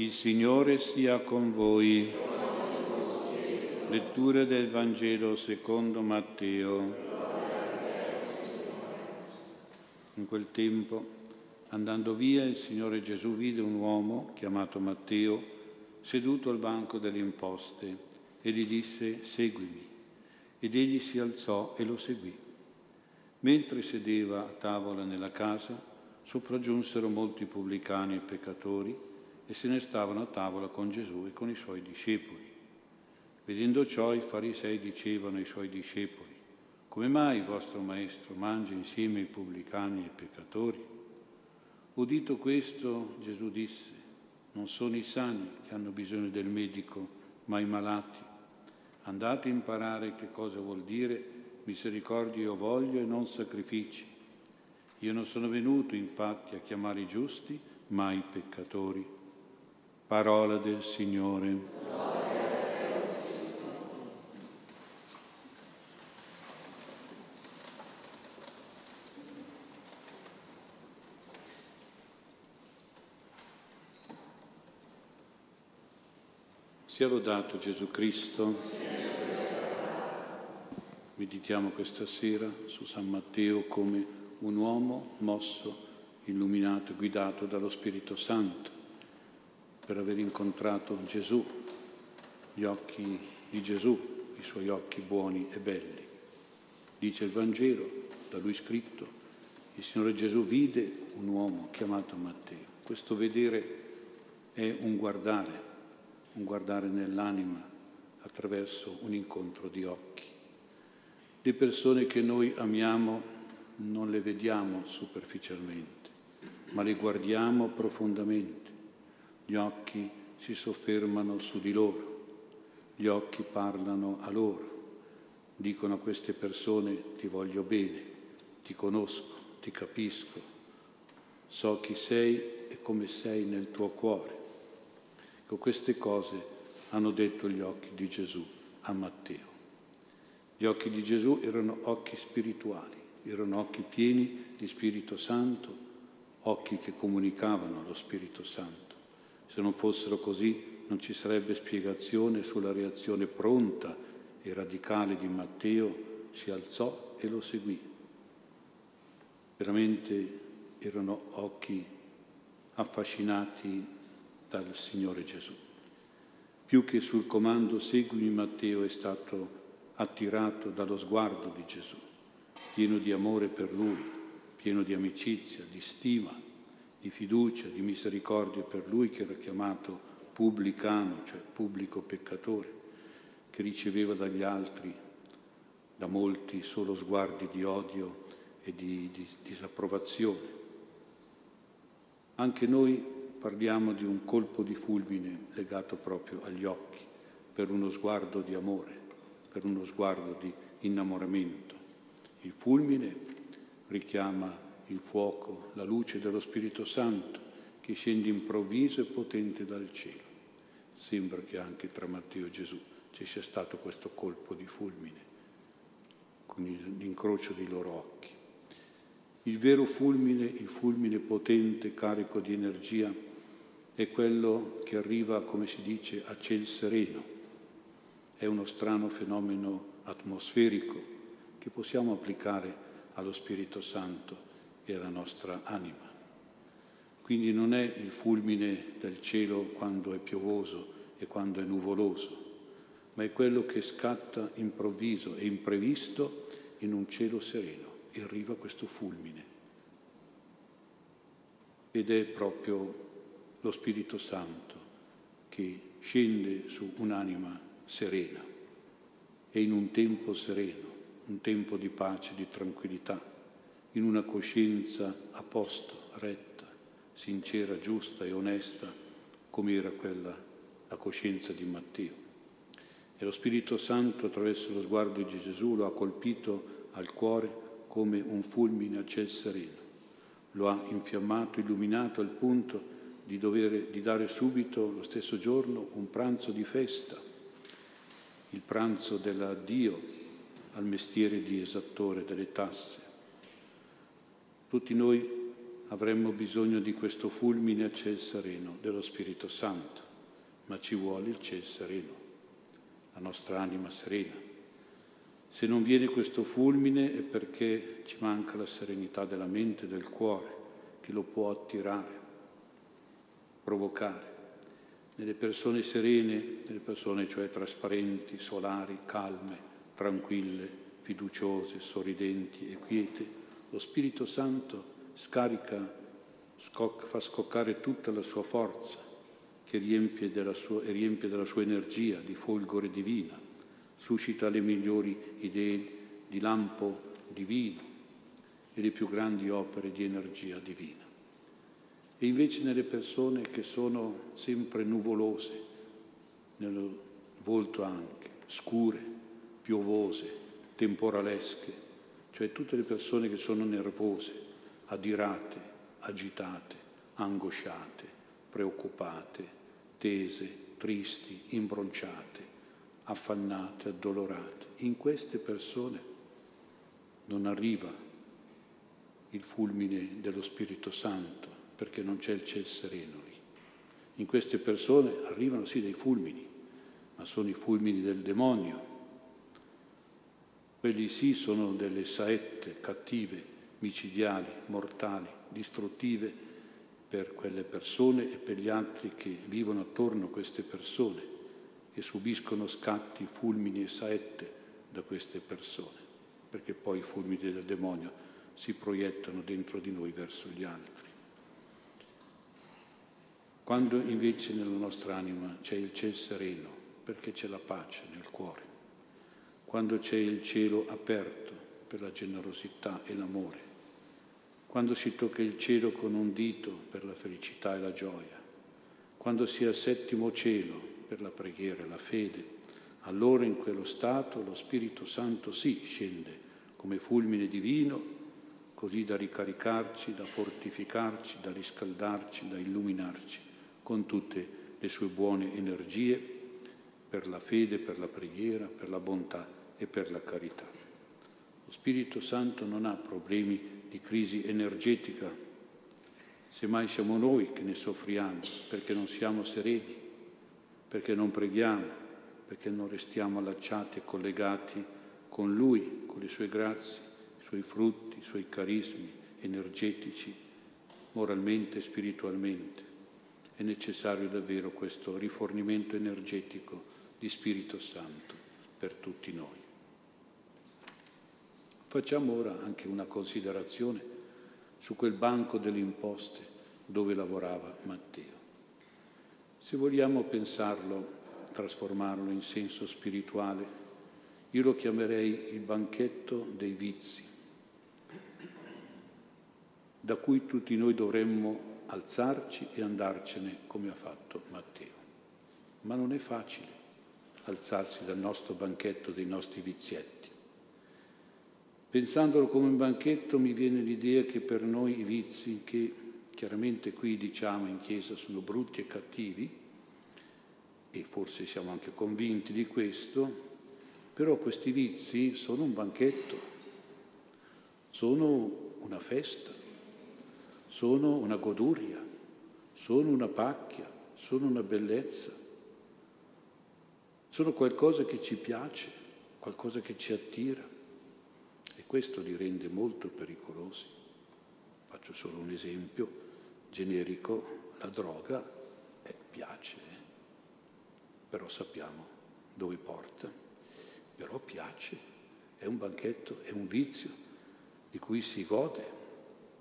Il Signore sia con voi. Lettura del Vangelo secondo Matteo. In quel tempo, andando via, il Signore Gesù vide un uomo chiamato Matteo seduto al banco delle imposte e gli disse seguimi. Ed egli si alzò e lo seguì. Mentre sedeva a tavola nella casa, sopraggiunsero molti pubblicani e peccatori e se ne stavano a tavola con Gesù e con i suoi discepoli. Vedendo ciò i farisei dicevano ai suoi discepoli, come mai il vostro maestro mangia insieme ai pubblicani e ai peccatori? Udito questo, Gesù disse, non sono i sani che hanno bisogno del medico, ma i malati. Andate a imparare che cosa vuol dire misericordia io voglio e non sacrifici. Io non sono venuto infatti a chiamare i giusti, ma i peccatori. Parola del Signore. Sia lodato Gesù Cristo. Meditiamo questa sera su San Matteo come un uomo mosso, illuminato e guidato dallo Spirito Santo per aver incontrato Gesù, gli occhi di Gesù, i suoi occhi buoni e belli. Dice il Vangelo, da lui scritto, il Signore Gesù vide un uomo chiamato Matteo. Questo vedere è un guardare, un guardare nell'anima attraverso un incontro di occhi. Le persone che noi amiamo non le vediamo superficialmente, ma le guardiamo profondamente gli occhi si soffermano su di loro, gli occhi parlano a loro, dicono a queste persone ti voglio bene, ti conosco, ti capisco, so chi sei e come sei nel tuo cuore. Ecco, queste cose hanno detto gli occhi di Gesù a Matteo. Gli occhi di Gesù erano occhi spirituali, erano occhi pieni di Spirito Santo, occhi che comunicavano lo Spirito Santo. Se non fossero così non ci sarebbe spiegazione sulla reazione pronta e radicale di Matteo, si alzò e lo seguì. Veramente erano occhi affascinati dal Signore Gesù. Più che sul comando seguimi Matteo è stato attirato dallo sguardo di Gesù, pieno di amore per lui, pieno di amicizia, di stima di fiducia, di misericordia per lui che era chiamato pubblicano, cioè pubblico peccatore, che riceveva dagli altri, da molti, solo sguardi di odio e di, di disapprovazione. Anche noi parliamo di un colpo di fulmine legato proprio agli occhi, per uno sguardo di amore, per uno sguardo di innamoramento. Il fulmine richiama il fuoco, la luce dello Spirito Santo che scende improvviso e potente dal cielo. Sembra che anche tra Matteo e Gesù ci sia stato questo colpo di fulmine, con l'incrocio dei loro occhi. Il vero fulmine, il fulmine potente, carico di energia, è quello che arriva, come si dice, a ciel sereno. È uno strano fenomeno atmosferico che possiamo applicare allo Spirito Santo e alla nostra anima. Quindi non è il fulmine del cielo quando è piovoso e quando è nuvoloso, ma è quello che scatta improvviso e imprevisto in un cielo sereno e arriva questo fulmine. Ed è proprio lo Spirito Santo che scende su un'anima serena e in un tempo sereno, un tempo di pace, di tranquillità in una coscienza a posto, retta, sincera, giusta e onesta, come era quella, la coscienza di Matteo. E lo Spirito Santo, attraverso lo sguardo di Gesù, lo ha colpito al cuore come un fulmine a ciel sereno. Lo ha infiammato, illuminato al punto di, dover, di dare subito, lo stesso giorno, un pranzo di festa, il pranzo dell'addio al mestiere di esattore delle tasse tutti noi avremmo bisogno di questo fulmine a ciel sereno dello Spirito Santo, ma ci vuole il ciel sereno, la nostra anima serena. Se non viene questo fulmine è perché ci manca la serenità della mente e del cuore che lo può attirare, provocare. Nelle persone serene, nelle persone cioè trasparenti, solari, calme, tranquille, fiduciose, sorridenti e quiete, lo Spirito Santo scarica, scoc- fa scoccare tutta la sua forza che riempie della sua, riempie della sua energia di folgore divina, suscita le migliori idee di lampo divino e le più grandi opere di energia divina. E invece nelle persone che sono sempre nuvolose, nel volto anche, scure, piovose, temporalesche, cioè tutte le persone che sono nervose, adirate, agitate, angosciate, preoccupate, tese, tristi, imbronciate, affannate, addolorate. In queste persone non arriva il fulmine dello Spirito Santo perché non c'è il ciel sereno lì. In queste persone arrivano sì dei fulmini, ma sono i fulmini del demonio. Quelli sì sono delle saette cattive micidiali, mortali, distruttive per quelle persone e per gli altri che vivono attorno a queste persone, che subiscono scatti, fulmini e saette da queste persone, perché poi i fulmini del demonio si proiettano dentro di noi verso gli altri. Quando invece nella nostra anima c'è il cielo sereno, perché c'è la pace nel cuore, quando c'è il cielo aperto per la generosità e l'amore, quando si tocca il cielo con un dito per la felicità e la gioia, quando si è al settimo cielo per la preghiera e la fede, allora in quello stato lo Spirito Santo sì scende come fulmine divino, così da ricaricarci, da fortificarci, da riscaldarci, da illuminarci con tutte le sue buone energie per la fede, per la preghiera, per la bontà e per la carità. Lo Spirito Santo non ha problemi di crisi energetica, semmai siamo noi che ne soffriamo perché non siamo sereni, perché non preghiamo, perché non restiamo allacciati e collegati con Lui, con le sue grazie, i suoi frutti, i suoi carismi energetici, moralmente e spiritualmente. È necessario davvero questo rifornimento energetico di Spirito Santo per tutti noi. Facciamo ora anche una considerazione su quel banco delle imposte dove lavorava Matteo. Se vogliamo pensarlo, trasformarlo in senso spirituale, io lo chiamerei il banchetto dei vizi, da cui tutti noi dovremmo alzarci e andarcene come ha fatto Matteo. Ma non è facile alzarsi dal nostro banchetto dei nostri vizietti. Pensandolo come un banchetto mi viene l'idea che per noi i vizi, che chiaramente qui diciamo in Chiesa sono brutti e cattivi, e forse siamo anche convinti di questo, però questi vizi sono un banchetto, sono una festa, sono una goduria, sono una pacchia, sono una bellezza, sono qualcosa che ci piace, qualcosa che ci attira. Questo li rende molto pericolosi. Faccio solo un esempio generico, la droga eh, piace, eh? però sappiamo dove porta, però piace, è un banchetto, è un vizio di cui si gode.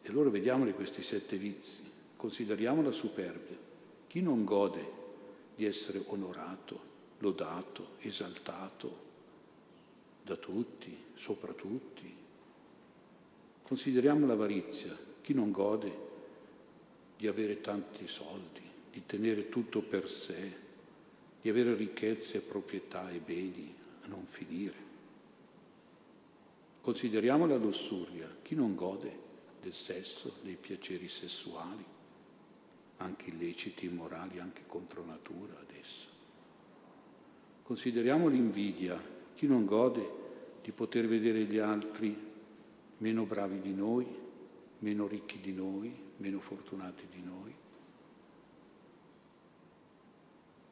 E allora vediamoli questi sette vizi, consideriamo la superbia. Chi non gode di essere onorato, lodato, esaltato, da tutti, sopra tutti. Consideriamo l'avarizia, chi non gode di avere tanti soldi, di tenere tutto per sé, di avere ricchezze, proprietà e beni a non finire. Consideriamo la lussuria, chi non gode del sesso, dei piaceri sessuali, anche illeciti, immorali, anche contro natura adesso. Consideriamo l'invidia, chi non gode di poter vedere gli altri meno bravi di noi, meno ricchi di noi, meno fortunati di noi.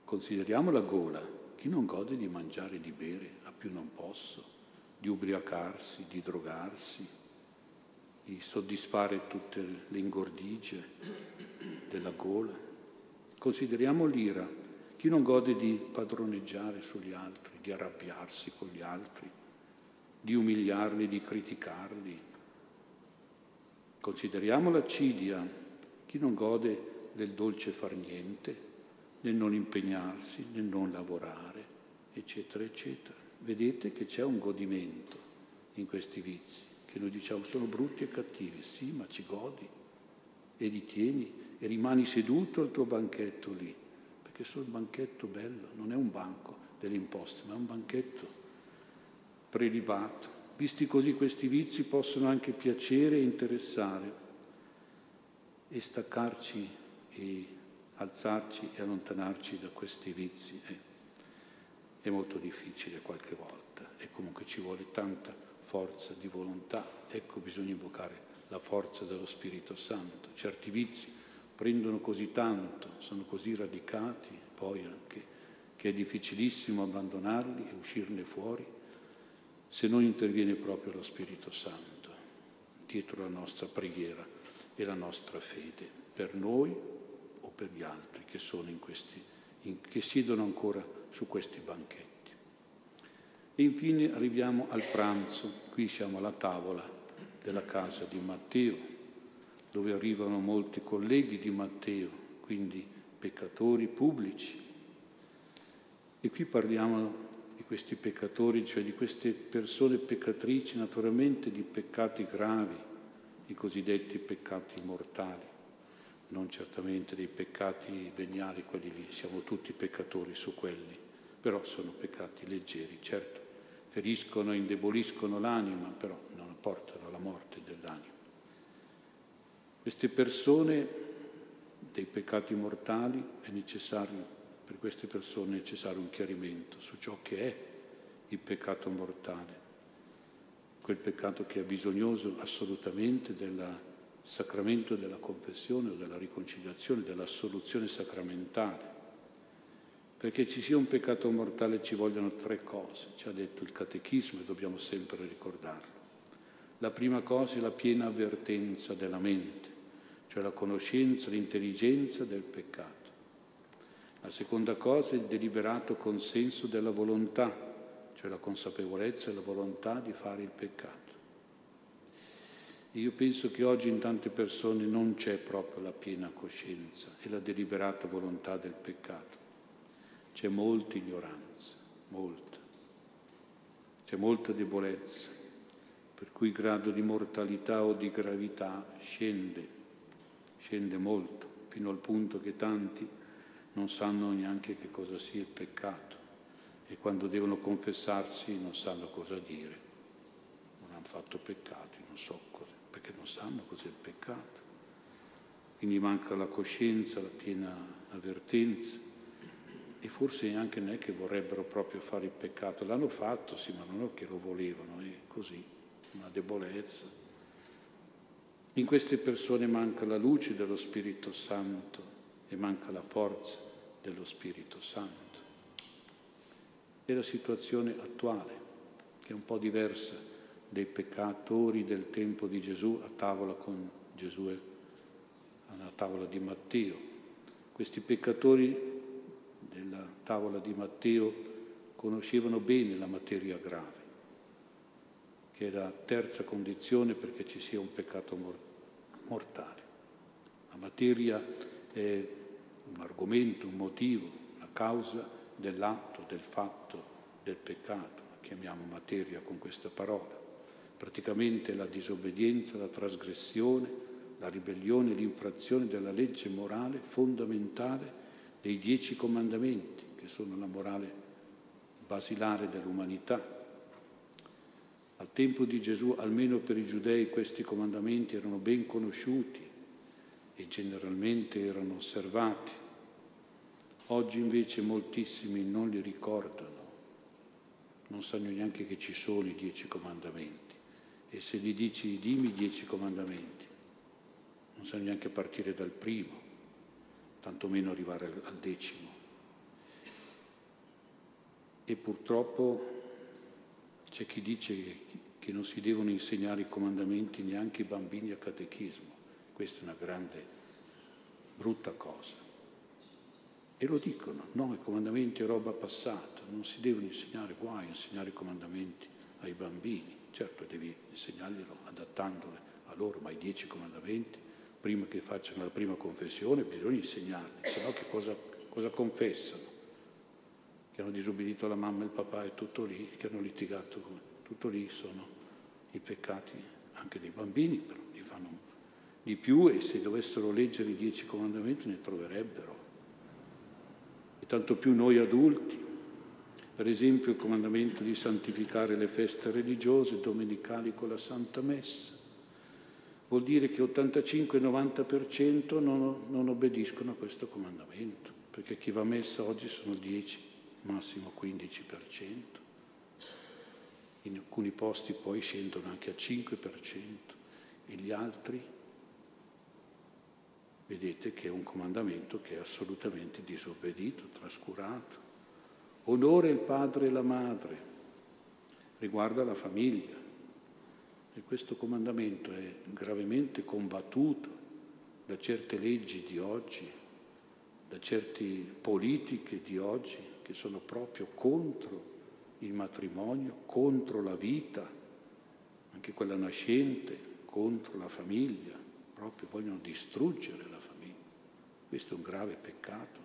Consideriamo la gola. Chi non gode di mangiare e di bere, a più non posso, di ubriacarsi, di drogarsi, di soddisfare tutte le ingordigie della gola. Consideriamo l'ira. Chi non gode di padroneggiare sugli altri, di arrabbiarsi con gli altri, di umiliarli, di criticarli. Consideriamo l'accidia. Chi non gode del dolce far niente, nel non impegnarsi, nel non lavorare, eccetera, eccetera. Vedete che c'è un godimento in questi vizi, che noi diciamo sono brutti e cattivi, sì, ma ci godi e li tieni e rimani seduto al tuo banchetto lì, perché un banchetto bello, non è un banco delle imposte, ma è un banchetto prelibato. Visti così questi vizi possono anche piacere e interessare e staccarci e alzarci e allontanarci da questi vizi è, è molto difficile qualche volta e comunque ci vuole tanta forza di volontà. Ecco, bisogna invocare la forza dello Spirito Santo. Certi vizi prendono così tanto, sono così radicati, poi anche che è difficilissimo abbandonarli e uscirne fuori se non interviene proprio lo Spirito Santo dietro la nostra preghiera e la nostra fede per noi per gli altri che, questi, in, che siedono ancora su questi banchetti. E infine arriviamo al pranzo, qui siamo alla tavola della casa di Matteo, dove arrivano molti colleghi di Matteo, quindi peccatori pubblici. E qui parliamo di questi peccatori, cioè di queste persone peccatrici, naturalmente di peccati gravi, i cosiddetti peccati mortali non certamente dei peccati veniali, quelli lì, siamo tutti peccatori su quelli, però sono peccati leggeri, certo, feriscono, indeboliscono l'anima, però non portano alla morte. Queste persone dei peccati mortali è necessario, per queste persone è necessario un chiarimento su ciò che è il peccato mortale, quel peccato che è bisognoso assolutamente della sacramento della confessione o della riconciliazione, dell'assoluzione sacramentale. Perché ci sia un peccato mortale ci vogliono tre cose, ci ha detto il catechismo e dobbiamo sempre ricordarlo. La prima cosa è la piena avvertenza della mente, cioè la conoscenza, l'intelligenza del peccato. La seconda cosa è il deliberato consenso della volontà, cioè la consapevolezza e la volontà di fare il peccato. Io penso che oggi in tante persone non c'è proprio la piena coscienza e la deliberata volontà del peccato. C'è molta ignoranza, molta. C'è molta debolezza, per cui il grado di mortalità o di gravità scende, scende molto, fino al punto che tanti non sanno neanche che cosa sia il peccato e quando devono confessarsi non sanno cosa dire. Non hanno fatto peccati, non so cosa perché non sanno cos'è il peccato. Quindi manca la coscienza, la piena avvertenza e forse anche non è che vorrebbero proprio fare il peccato, l'hanno fatto sì, ma non è che lo volevano, è così, una debolezza. In queste persone manca la luce dello Spirito Santo e manca la forza dello Spirito Santo. È la situazione attuale, che è un po' diversa dei peccatori del tempo di Gesù a tavola con Gesù, alla tavola di Matteo. Questi peccatori della tavola di Matteo conoscevano bene la materia grave, che è la terza condizione perché ci sia un peccato mortale. La materia è un argomento, un motivo, una causa dell'atto, del fatto, del peccato, chiamiamo materia con questa parola praticamente la disobbedienza, la trasgressione, la ribellione, l'infrazione della legge morale fondamentale dei dieci comandamenti, che sono la morale basilare dell'umanità. Al tempo di Gesù, almeno per i giudei, questi comandamenti erano ben conosciuti e generalmente erano osservati. Oggi invece moltissimi non li ricordano, non sanno neanche che ci sono i dieci comandamenti e se gli dici dimmi i dieci comandamenti, non sanno neanche partire dal primo, tantomeno arrivare al decimo. E purtroppo c'è chi dice che non si devono insegnare i comandamenti neanche ai bambini a catechismo. Questa è una grande, brutta cosa. E lo dicono, no, i comandamenti è roba passata, non si devono insegnare, guai insegnare i comandamenti ai bambini. Certo, devi insegnarglielo adattandole a loro, ma i dieci comandamenti, prima che facciano la prima confessione, bisogna insegnarli, se no che cosa, cosa confessano? Che hanno disobbedito la mamma e il papà e tutto lì, che hanno litigato, tutto lì sono i peccati anche dei bambini, però li fanno di più e se dovessero leggere i dieci comandamenti ne troverebbero e tanto più noi adulti. Per esempio il comandamento di santificare le feste religiose domenicali con la Santa Messa. Vuol dire che 85-90% non, non obbediscono a questo comandamento, perché chi va a messa oggi sono 10, massimo 15%. In alcuni posti poi scendono anche a 5% e gli altri vedete che è un comandamento che è assolutamente disobbedito, trascurato. Onore il padre e la madre, riguarda la famiglia. E questo comandamento è gravemente combattuto da certe leggi di oggi, da certe politiche di oggi che sono proprio contro il matrimonio, contro la vita, anche quella nascente, contro la famiglia, proprio vogliono distruggere la questo è un grave peccato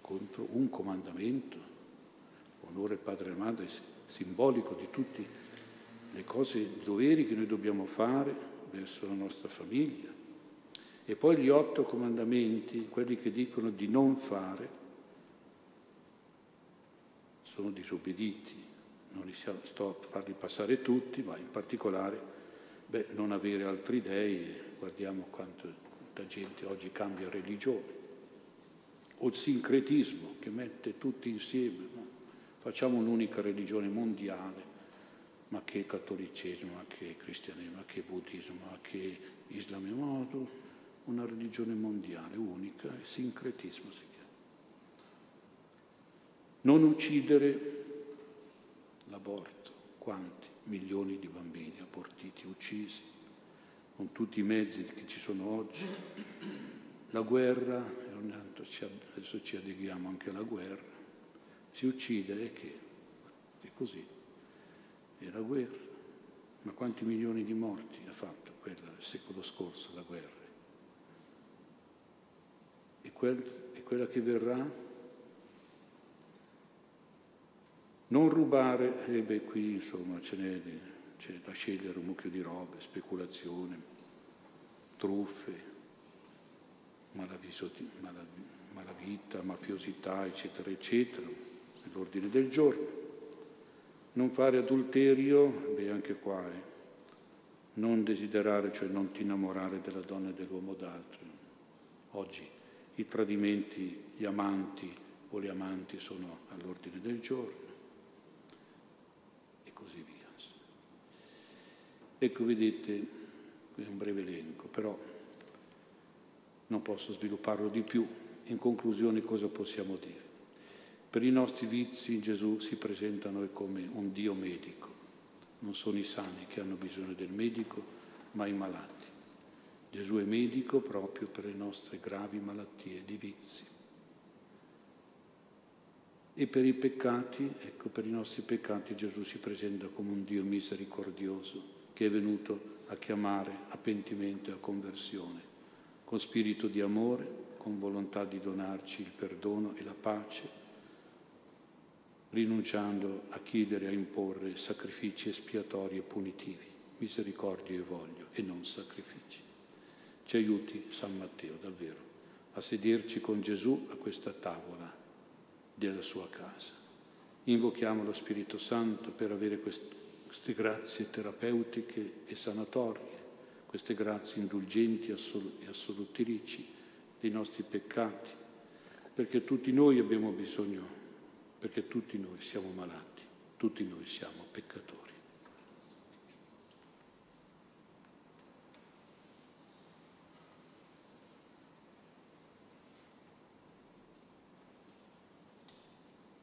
contro un comandamento, onore padre e madre, simbolico di tutte le cose, i doveri che noi dobbiamo fare verso la nostra famiglia. E poi gli otto comandamenti, quelli che dicono di non fare, sono disobbediti. Non li sto a farli passare tutti, ma in particolare beh, non avere altri dei, guardiamo quanto Tanta gente oggi cambia religione. O il sincretismo che mette tutti insieme. No? Facciamo un'unica religione mondiale, ma che cattolicesimo, ma che cristianesimo, ma che buddismo, ma che islamismo, una religione mondiale unica, il sincretismo si. Non uccidere l'aborto, quanti milioni di bambini abortiti, uccisi, con tutti i mezzi che ci sono oggi. La guerra, adesso ci adeguiamo anche alla guerra, si uccide e che? È così. È la guerra. Ma quanti milioni di morti ha fatto quella il secolo scorso, la guerra? E, quel, e quella che verrà? Non rubare, e beh qui insomma ce n'è, c'è da scegliere un mucchio di robe, speculazione, truffe, malavita, mafiosità, eccetera, eccetera, nell'ordine del giorno. Non fare adulterio, beh anche qua è. Non desiderare, cioè non ti innamorare della donna e dell'uomo d'altro. Oggi i tradimenti, gli amanti o le amanti sono all'ordine del giorno e così via. Ecco, vedete, è un breve elenco, però non posso svilupparlo di più. In conclusione cosa possiamo dire? Per i nostri vizi Gesù si presenta a noi come un Dio medico. Non sono i sani che hanno bisogno del medico, ma i malati. Gesù è medico proprio per le nostre gravi malattie di vizi. E per i peccati, ecco, per i nostri peccati Gesù si presenta come un Dio misericordioso che è venuto a chiamare a pentimento e a conversione, con spirito di amore, con volontà di donarci il perdono e la pace, rinunciando a chiedere e a imporre sacrifici espiatori e punitivi, misericordia e voglio e non sacrifici. Ci aiuti San Matteo davvero a sederci con Gesù a questa tavola della sua casa. Invochiamo lo Spirito Santo per avere questo queste grazie terapeutiche e sanatorie, queste grazie indulgenti e assolutrici dei nostri peccati, perché tutti noi abbiamo bisogno, perché tutti noi siamo malati, tutti noi siamo peccatori.